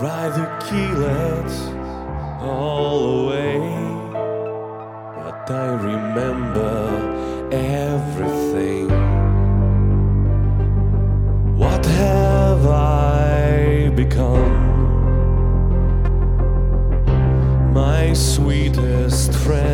To kill it all away, but I remember everything. What have I become? My sweetest friend.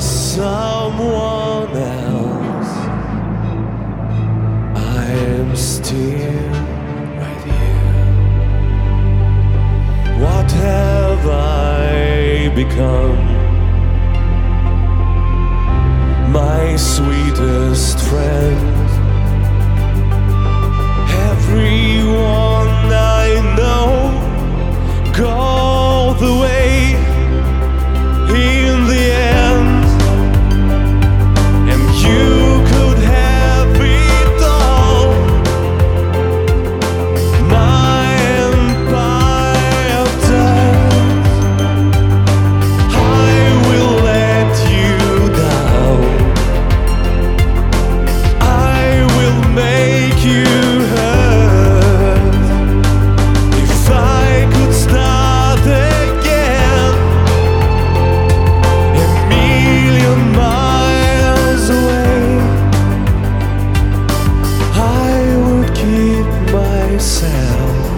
Someone else. I am still right here. What have I become? My sweetest friend. Everyone I know go the way sound